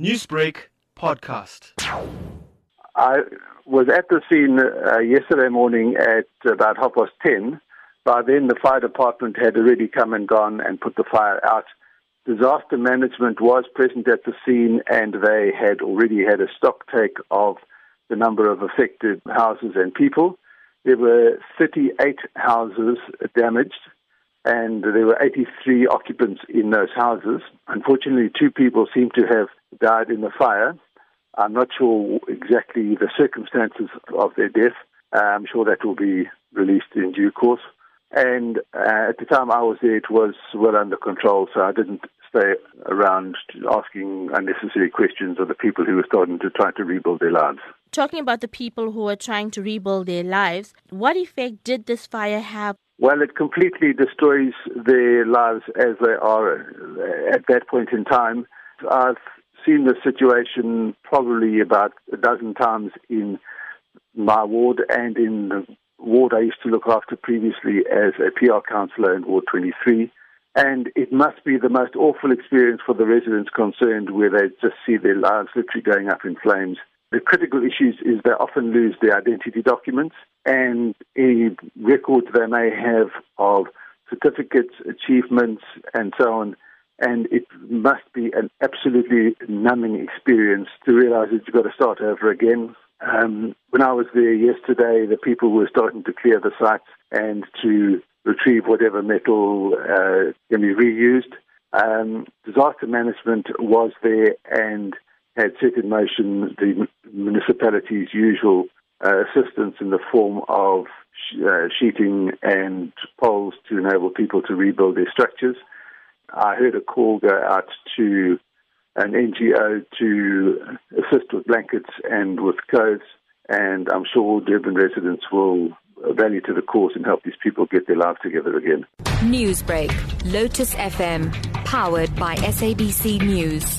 Newsbreak podcast. I was at the scene uh, yesterday morning at about half past ten. By then, the fire department had already come and gone and put the fire out. Disaster management was present at the scene, and they had already had a stock take of the number of affected houses and people. There were 38 houses damaged, and there were 83 occupants in those houses. Unfortunately, two people seem to have died in the fire. I'm not sure exactly the circumstances of their death. I'm sure that will be released in due course. And uh, at the time I was there, it was well under control, so I didn't stay around asking unnecessary questions of the people who were starting to try to rebuild their lives. Talking about the people who are trying to rebuild their lives, what effect did this fire have? Well, it completely destroys their lives as they are at that point in time. I've seen the situation probably about a dozen times in my ward and in the ward I used to look after previously as a PR councillor in Ward 23. And it must be the most awful experience for the residents concerned where they just see their lives literally going up in flames. The critical issues is they often lose their identity documents and any records they may have of certificates, achievements, and so on and it must be an absolutely numbing experience to realize that you've got to start over again. Um, when I was there yesterday, the people were starting to clear the site and to retrieve whatever metal uh, can be reused. Um, disaster management was there and had set in motion the municipality's usual uh, assistance in the form of uh, sheeting and poles to enable people to rebuild their structures. I heard a call go out to an NGO to assist with blankets and with clothes, and I'm sure Durban residents will value to the cause and help these people get their lives together again. Newsbreak, Lotus FM, powered by SABC News.